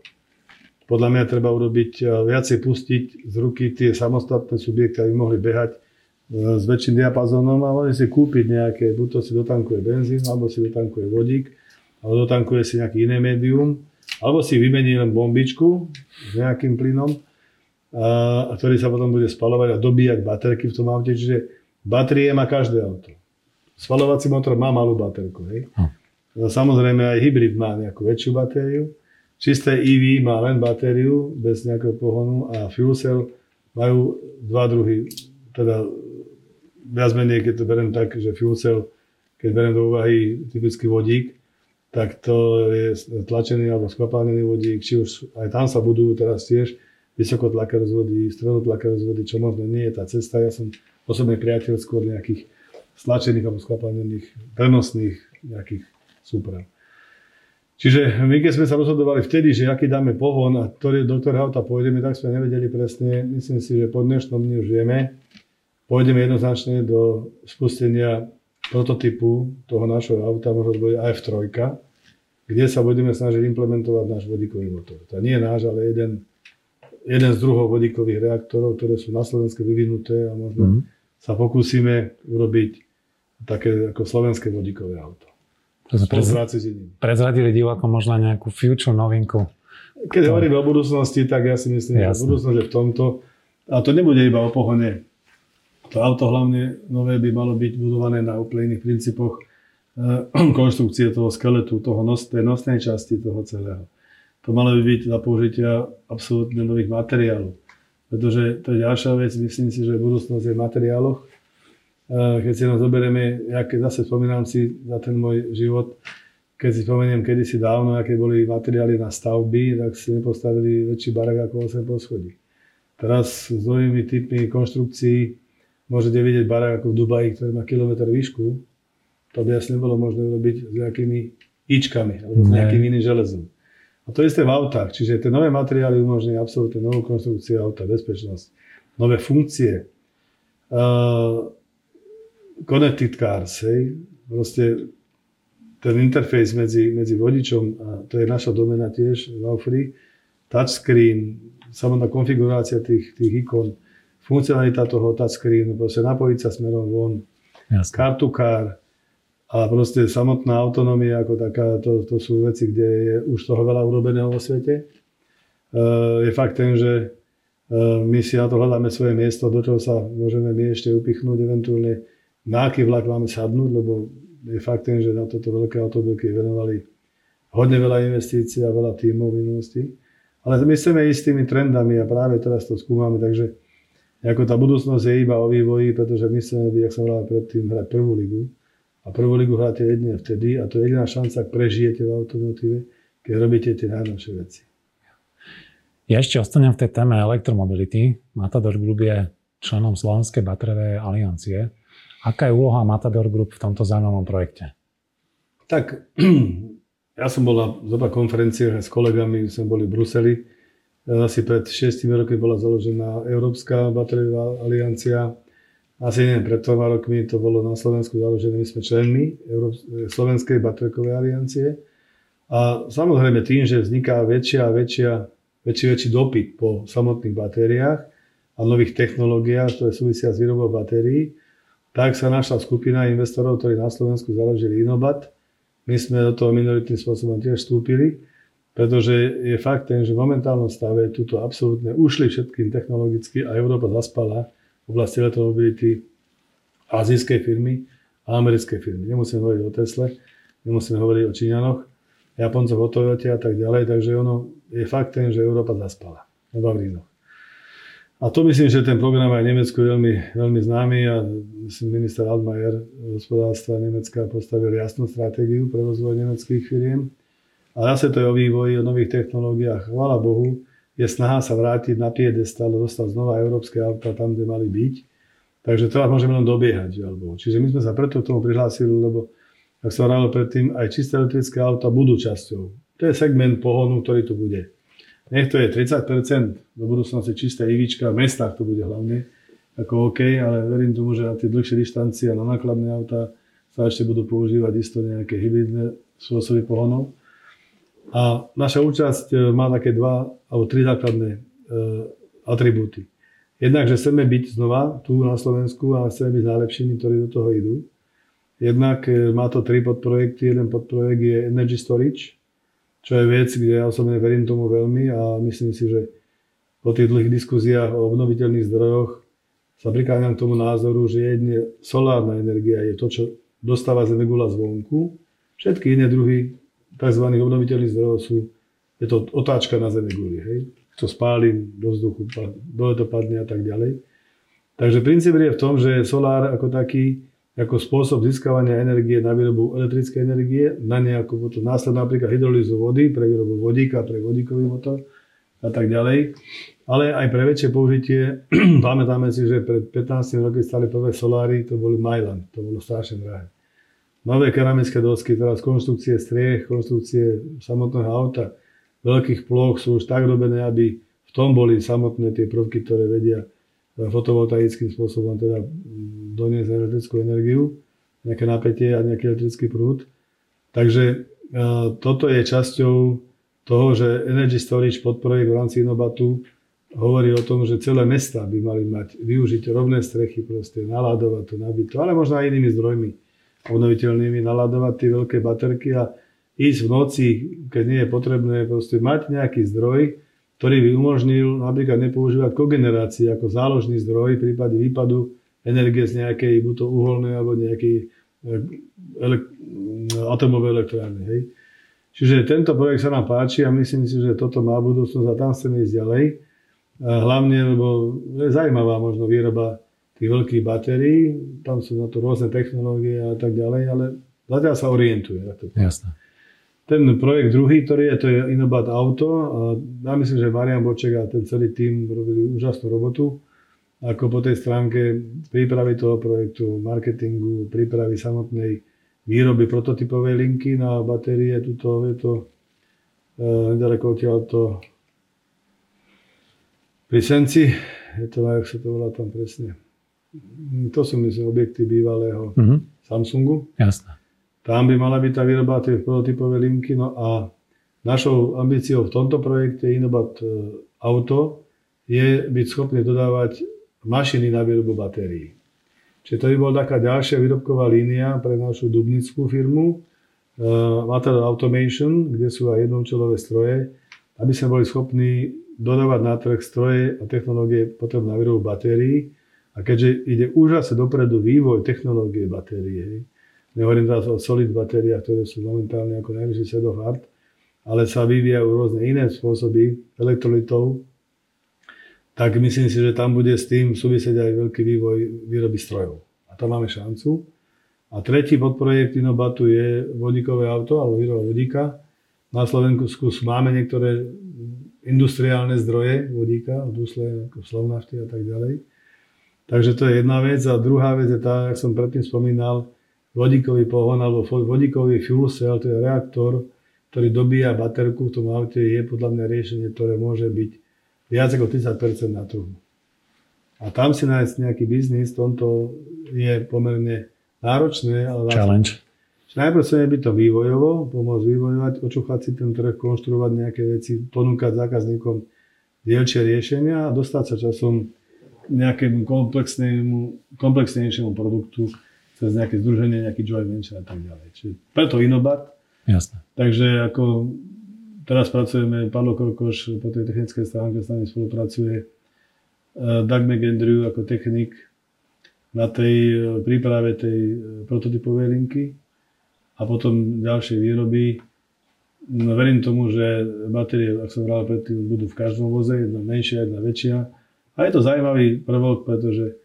Podľa mňa treba urobiť, viacej pustiť z ruky tie samostatné subjekty, aby mohli behať s väčším diapazónom a mohli si kúpiť nejaké, buď to si dotankuje benzín, alebo si dotankuje vodík, alebo dotankuje si nejaké iné médium, alebo si vymení len bombičku s nejakým plynom, a, ktorý sa potom bude spalovať a dobíjať baterky v tom aute. Čiže batérie má každé auto. Spalovací motor má malú baterku. Hej? Hm. Samozrejme aj hybrid má nejakú väčšiu batériu. Čisté EV má len batériu bez nejakého pohonu a fuel cell majú dva druhy. Teda viac menej, keď to beriem tak, že fuel cell, keď beriem do úvahy typický vodík, tak to je tlačený alebo skvapalnený vodík, či už aj tam sa budujú teraz tiež vysokotlaké rozvody, stredotlaké rozvody, čo možno nie je tá cesta. Ja som osobne priateľ skôr nejakých stlačených alebo skvapalnených prenosných nejakých súprav. Čiže my keď sme sa rozhodovali vtedy, že aký dáme pohon a ktorý, do ktorého auta pôjdeme, tak sme nevedeli presne. Myslím si, že po dnešnom dni už vieme. Pôjdeme jednoznačne do spustenia prototypu toho našho auta, možno to bude AF3, kde sa budeme snažiť implementovať náš vodíkový motor. To nie je náš, ale jeden, jeden z druhov vodíkových reaktorov, ktoré sú na Slovensku vyvinuté a možno mm-hmm. sa pokúsime urobiť také ako slovenské vodíkové auto. To sme prezradili divákom možno nejakú future novinku. Keď to... hovoríme o budúcnosti, tak ja si myslím, Jasne. že budúcnosť je v tomto. A to nebude iba o pohone. To auto hlavne nové by malo byť budované na úplne iných princípoch eh, konštrukcie toho skeletu, toho nos, tej nosnej časti toho celého. To malo by byť za použitia absolútne nových materiálov. Pretože to je ďalšia vec, myslím si, že budúcnosť je v materiáloch Eh, keď si nás zoberieme, ja keď zase spomínam si za ten môj život, keď si spomeniem kedysi dávno, aké boli materiály na stavby, tak si nepostavili väčší barak ako 8 poschodí. Teraz s novými typmi konštrukcií môžete vidieť barak ako v Dubaji, ktorý má kilometr výšku. To by asi nebolo možné robiť s nejakými ičkami alebo s nejakým iným železom. A to isté v autách. Čiže tie nové materiály umožňujú absolútne novú konštrukciu auta, bezpečnosť, nové funkcie. Uh, connected cars, hej, proste ten interfejs medzi, medzi vodičom, a to je naša domena tiež v Aufri, touchscreen, samotná konfigurácia tých, tých ikon, funkcionalita toho touchscreenu, proste napojiť sa smerom von, Jasne. car a proste samotná autonómia ako taká, to, to sú veci, kde je už toho veľa urobeného vo svete. Uh, je fakt ten, že uh, my si na to hľadáme svoje miesto, do čoho sa môžeme my ešte upichnúť, eventuálne na aký vlak máme sadnúť, lebo je fakt ten, že na toto veľké autobusy venovali hodne veľa investícií a veľa tímov v minulosti. Ale my chceme ísť s tými trendami a práve teraz to skúmame, takže ako tá budúcnosť je iba o vývoji, pretože my chceme byť, ak som hovoril predtým, hrať prvú ligu. A prvú ligu hráte jedine vtedy a to je jediná šanca, ak prežijete v automotíve, keď robíte tie najnovšie veci. Ja ešte ostanem v tej téme elektromobility. Matador Group je členom Slovenskej batrovej aliancie. Aká je úloha Matador Group v tomto zaujímavom projekte? Tak, ja som bol na zoba konferenciách s kolegami, sme boli v Bruseli. Asi pred 6 rokmi bola založená Európska batériová aliancia. Asi neviem, pred troma rokmi to bolo na Slovensku založené, my sme členmi Slovenskej batérikovej aliancie. A samozrejme tým, že vzniká väčšia a väčšia, väčší, väčší dopyt po samotných batériách a nových technológiách, ktoré súvisia s výrobou batérií, tak sa našla skupina investorov, ktorí na Slovensku založili Inobat. My sme do toho minoritným spôsobom tiež vstúpili, pretože je fakt ten, že v momentálnom stave tuto absolútne ušli všetkým technologicky a Európa zaspala v oblasti elektromobility azijskej firmy a americkej firmy. Nemusíme hovoriť o Tesle, nemusíme hovoriť o Číňanoch, Japoncoch o Toyote a tak ďalej, takže ono je fakt ten, že Európa zaspala na Vavrínoch. A to myslím, že ten program aj v Nemecku je veľmi, veľmi známy a myslím, minister Altmaier hospodárstva Nemecka postavil jasnú stratégiu pre rozvoj nemeckých firiem. A zase to je o vývoji, o nových technológiách. Chvála Bohu, je snaha sa vrátiť na piedestal dostať znova európske auta tam, kde mali byť. Takže teraz môžeme len dobiehať. Alebo. Čiže my sme sa preto k tomu prihlásili, lebo ak som hovoril predtým, aj čisté elektrické auta budú časťou. To je segment pohonu, ktorý tu bude. Nech to je 30%, do budúcnosti čisté IVčka, v mestách to bude hlavne, ako OK, ale verím tomu, že na tie dlhšie dištancie a na nákladné auta sa ešte budú používať isto nejaké hybridné spôsoby pohonov. A naša účasť e, má také dva alebo tri základné e, atribúty. Jednak, že chceme byť znova tu na Slovensku a chceme byť najlepšími, ktorí do toho idú. Jednak e, má to tri podprojekty. Jeden podprojekt je Energy Storage, čo je vec, kde ja osobne verím tomu veľmi a myslím si, že po tých dlhých diskuziách o obnoviteľných zdrojoch sa prikláňam k tomu názoru, že jedne solárna energia je to, čo dostáva Zemegula zvonku. Všetky iné druhy tzv. obnoviteľných zdrojov sú, je to otáčka na Zemeguli, hej? čo spálim do vzduchu, dole to padne a tak ďalej. Takže princíp je v tom, že solár ako taký ako spôsob získavania energie na výrobu elektrickej energie, na nejakú potom následnú napríklad hydrolízu vody pre výrobu vodíka, pre vodíkový motor a tak ďalej. Ale aj pre väčšie použitie, pamätáme si, že pred 15 roky stali prvé soláry, to boli Mailand, to bolo strašne drahé. Nové keramické dosky, teraz konštrukcie striech, konštrukcie samotného auta, veľkých ploch sú už tak robené, aby v tom boli samotné tie prvky, ktoré vedia fotovoltaickým spôsobom teda doniesť elektrickú energiu, nejaké napätie a nejaký elektrický prúd. Takže e, toto je časťou toho, že Energy Storage podprojekt v rámci Inobatu hovorí o tom, že celé mesta by mali mať, využiť rovné strechy, proste naládovať to, nabiť to, ale možno aj inými zdrojmi obnoviteľnými, naládovať tie veľké baterky a ísť v noci, keď nie je potrebné, proste mať nejaký zdroj, ktorý by umožnil napríklad nepoužívať kogenerácie ako záložný zdroj v prípade výpadu energie z nejakej buď to uholnej alebo nejakej eh, elek- atomovej elektrárne. Hej. Čiže tento projekt sa nám páči a myslím si, že toto má budúcnosť a tam chceme ísť ďalej. A hlavne, lebo je zaujímavá možno výroba tých veľkých batérií, tam sú na to rôzne technológie a tak ďalej, ale zatiaľ sa orientuje. Jasné. Ten projekt druhý, ktorý je, to je Inobat Auto. A ja myslím, že Marian Boček a ten celý tým robili úžasnú robotu ako po tej stránke prípravy toho projektu, marketingu, prípravy samotnej výroby prototypovej linky na batérie. Tuto je to e, nedaleko to pri Senci, je to, jak sa to volá tam presne. To sú myslím objekty bývalého mm-hmm. Samsungu. Jasné. Tam by mala byť tá výroba tej prototypovej linky. No a našou ambíciou v tomto projekte Inobat e, Auto je byť schopný dodávať mašiny na výrobu batérií. Čiže to by bola taká ďalšia výrobková línia pre našu dubnickú firmu uh, Material Automation, kde sú aj jednoučelové stroje, aby sme boli schopní dodávať na trh stroje a technológie potrebné na výrobu batérií. A keďže ide úžasne dopredu vývoj technológie batérie, nehovorím teraz o solid batériách, ktoré sú momentálne ako najvyšší set ale sa vyvíjajú rôzne iné spôsoby elektrolitov, tak myslím si, že tam bude s tým súvisieť aj veľký vývoj výroby strojov. A tam máme šancu. A tretí podprojekt Inobatu je vodíkové auto alebo výroba vodíka. Na Slovensku máme niektoré industriálne zdroje vodíka, v dúsle ako slovnafty a tak ďalej. Takže to je jedna vec. A druhá vec je tá, jak som predtým spomínal, vodíkový pohon alebo vodíkový fuel cell, to je reaktor, ktorý dobíja baterku v tom aute, je podľa mňa riešenie, ktoré môže byť viac ako 30% na trhu. A tam si nájsť nejaký biznis, tomto je pomerne náročné. Ale Challenge. Najprv chceme byť to vývojovo, pomôcť vývojovať, očúchať si ten trh, konštruovať nejaké veci, ponúkať zákazníkom dielčie riešenia a dostať sa časom nejakému komplexnému, komplexnejšiemu produktu cez nejaké združenie, nejaký joint venture a tak ďalej. Čiže preto Inobat. Jasné. Takže ako teraz pracujeme, Pavlo Korkoš po tej technickej stránke s nami spolupracuje, uh, Doug McAndrew ako technik na tej uh, príprave tej uh, prototypovej linky a potom ďalšie výroby. No, verím tomu, že batérie, ak som vral predtým, budú v každom voze, jedna menšia, jedna väčšia. A je to zaujímavý prvok, pretože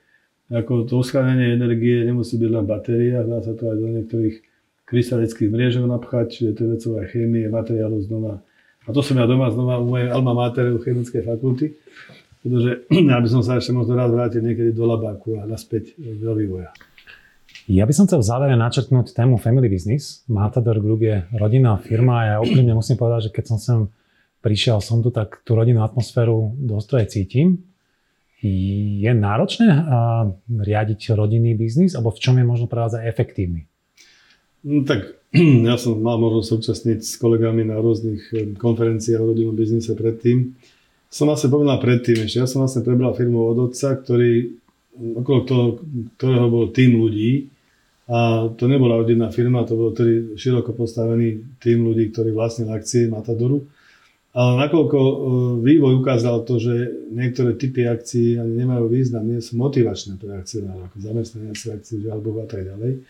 ako to uskladnenie energie nemusí byť len batéria, dá sa to aj do niektorých krystalických mriežov napchať, čiže to je vecová chémie, materiálu znova. A to som ja doma znova u mojej alma mater u chemickej fakulty, pretože ja by som sa ešte možno rád vrátil niekedy do labáku a naspäť do vývoja. Ja by som chcel v závere načrtnúť tému Family Business. Matador Group je rodinná firma a ja úprimne musím povedať, že keď som sem prišiel som tu, tak tú rodinnú atmosféru dosť cítim. Je náročné riadiť rodinný biznis, alebo v čom je možno pre vás aj efektívny? No, tak ja som mal možnosť súčasniť s kolegami na rôznych eh, konferenciách o rodinnom biznise predtým. Som vlastne povedal predtým ešte, ja som vlastne prebral firmu od otca, ktorý, okolo toho, ktorého bol tým ľudí, a to nebola rodinná firma, to bol tedy široko postavený tým ľudí, ktorí vlastnili akcie Matadoru. Ale nakoľko e, vývoj ukázal to, že niektoré typy akcií ani nemajú význam, nie sú motivačné pre akcionárov, ako zamestnanie si akcií, Bohu a tak ďalej,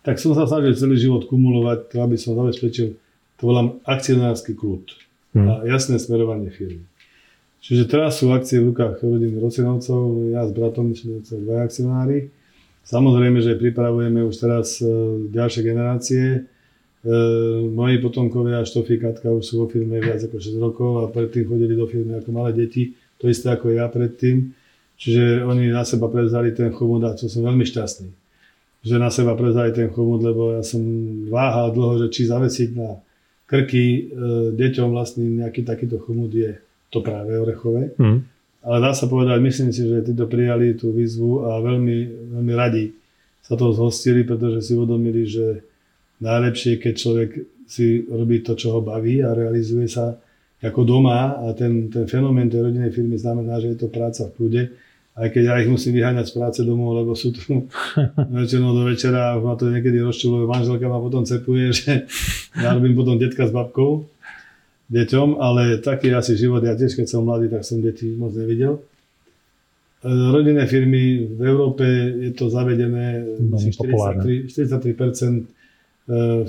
tak som sa snažil celý život kumulovať, to aby som zabezpečil, to volám akcionársky kľud hmm. a jasné smerovanie firmy. Čiže teraz sú akcie v rukách rodiny Rocinovcov, ja s bratom, že dva akcionári. Samozrejme, že pripravujeme už teraz e, ďalšie generácie, moji potomkovia Štofy Katka už sú vo firme viac ako 6 rokov a predtým chodili do firmy ako malé deti, to isté ako ja predtým. Čiže oni na seba prevzali ten chomut a to som veľmi šťastný. Že na seba prevzali ten chomut, lebo ja som váhal dlho, že či zavesiť na krky e, deťom vlastný nejaký takýto chomut je to práve orechové. Mm. Ale dá sa povedať, myslím si, že títo prijali tú výzvu a veľmi, veľmi radi sa toho zhostili, pretože si uvedomili, že najlepšie, keď človek si robí to, čo ho baví a realizuje sa ako doma a ten, ten fenomén tej rodinnej firmy znamená, že je to práca v kľude, aj keď ja ich musím vyháňať z práce domov, lebo sú tu väčšinou do večera a ma to niekedy rozčuluje. Manželka ma potom cepuje, že ja robím potom detka s babkou, deťom, ale taký asi život. Ja tiež, keď som mladý, tak som deti moc nevidel. E, rodinné firmy v Európe je to zavedené 43, 43% E,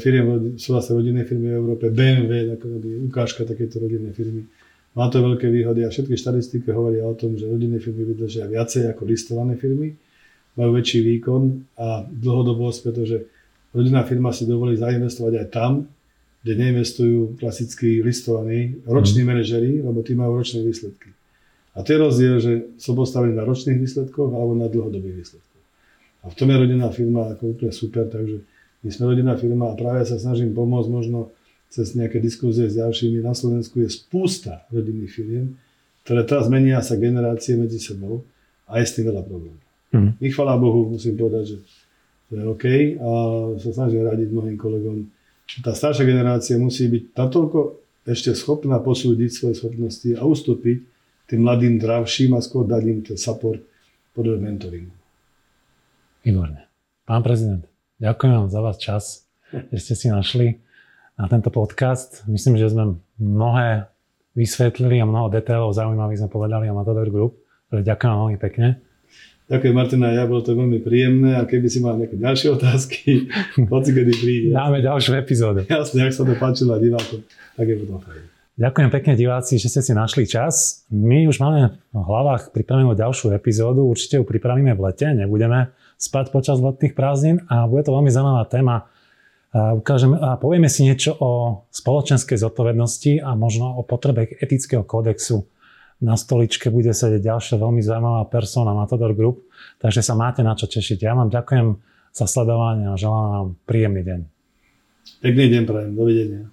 firiem, sú vlastne rodinné firmy v Európe, BMW, ako ukážka takéto rodinné firmy. Má to veľké výhody a všetky štatistiky hovoria o tom, že rodinné firmy vydržia viacej ako listované firmy, majú väčší výkon a dlhodobosť, pretože rodinná firma si dovolí zainvestovať aj tam, kde neinvestujú klasickí listovaní roční mm. manažeri, lebo tí majú ročné výsledky. A to je rozdiel, že sú postavení na ročných výsledkoch alebo na dlhodobých výsledkoch. A v tom je rodinná firma ako úplne super, takže my sme rodinná firma a práve sa snažím pomôcť možno cez nejaké diskuzie s ďalšími. Na Slovensku je spústa rodinných firiem, ktoré teraz menia sa generácie medzi sebou a je s tým veľa problémov. Mm. My chvála Bohu musím povedať, že to je OK a sa snažím radiť mnohým kolegom. Tá staršia generácia musí byť natoľko ešte schopná posúdiť svoje schopnosti a ustúpiť tým mladým, dravším a skôr dať im ten support podľa mentoringu. Výborne. Pán prezident, Ďakujem vám za vás čas, že ste si našli na tento podcast. Myslím, že sme mnohé vysvetlili a mnoho detailov zaujímavých sme povedali o Matador Group. Ďakujem vám veľmi pekne. Ďakujem Martina, ja bolo to veľmi príjemné a keby si mal nejaké ďalšie otázky, hoci kedy príde. Dáme ďalšiu epizódu. Jasne, ak sa to páčilo divákom, tak je potom fajn. Ďakujem pekne diváci, že ste si našli čas. My už máme v hlavách pripravenú ďalšiu epizódu, určite ju pripravíme v lete, nebudeme spať počas letných prázdnin a bude to veľmi zaujímavá téma. Ukážeme, a povieme si niečo o spoločenskej zodpovednosti a možno o potrebe etického kódexu. Na stoličke bude sedieť ďalšia veľmi zaujímavá persona Matador Group, takže sa máte na čo tešiť. Ja vám ďakujem za sledovanie a želám vám príjemný deň. Pekný deň prajem, dovidenia.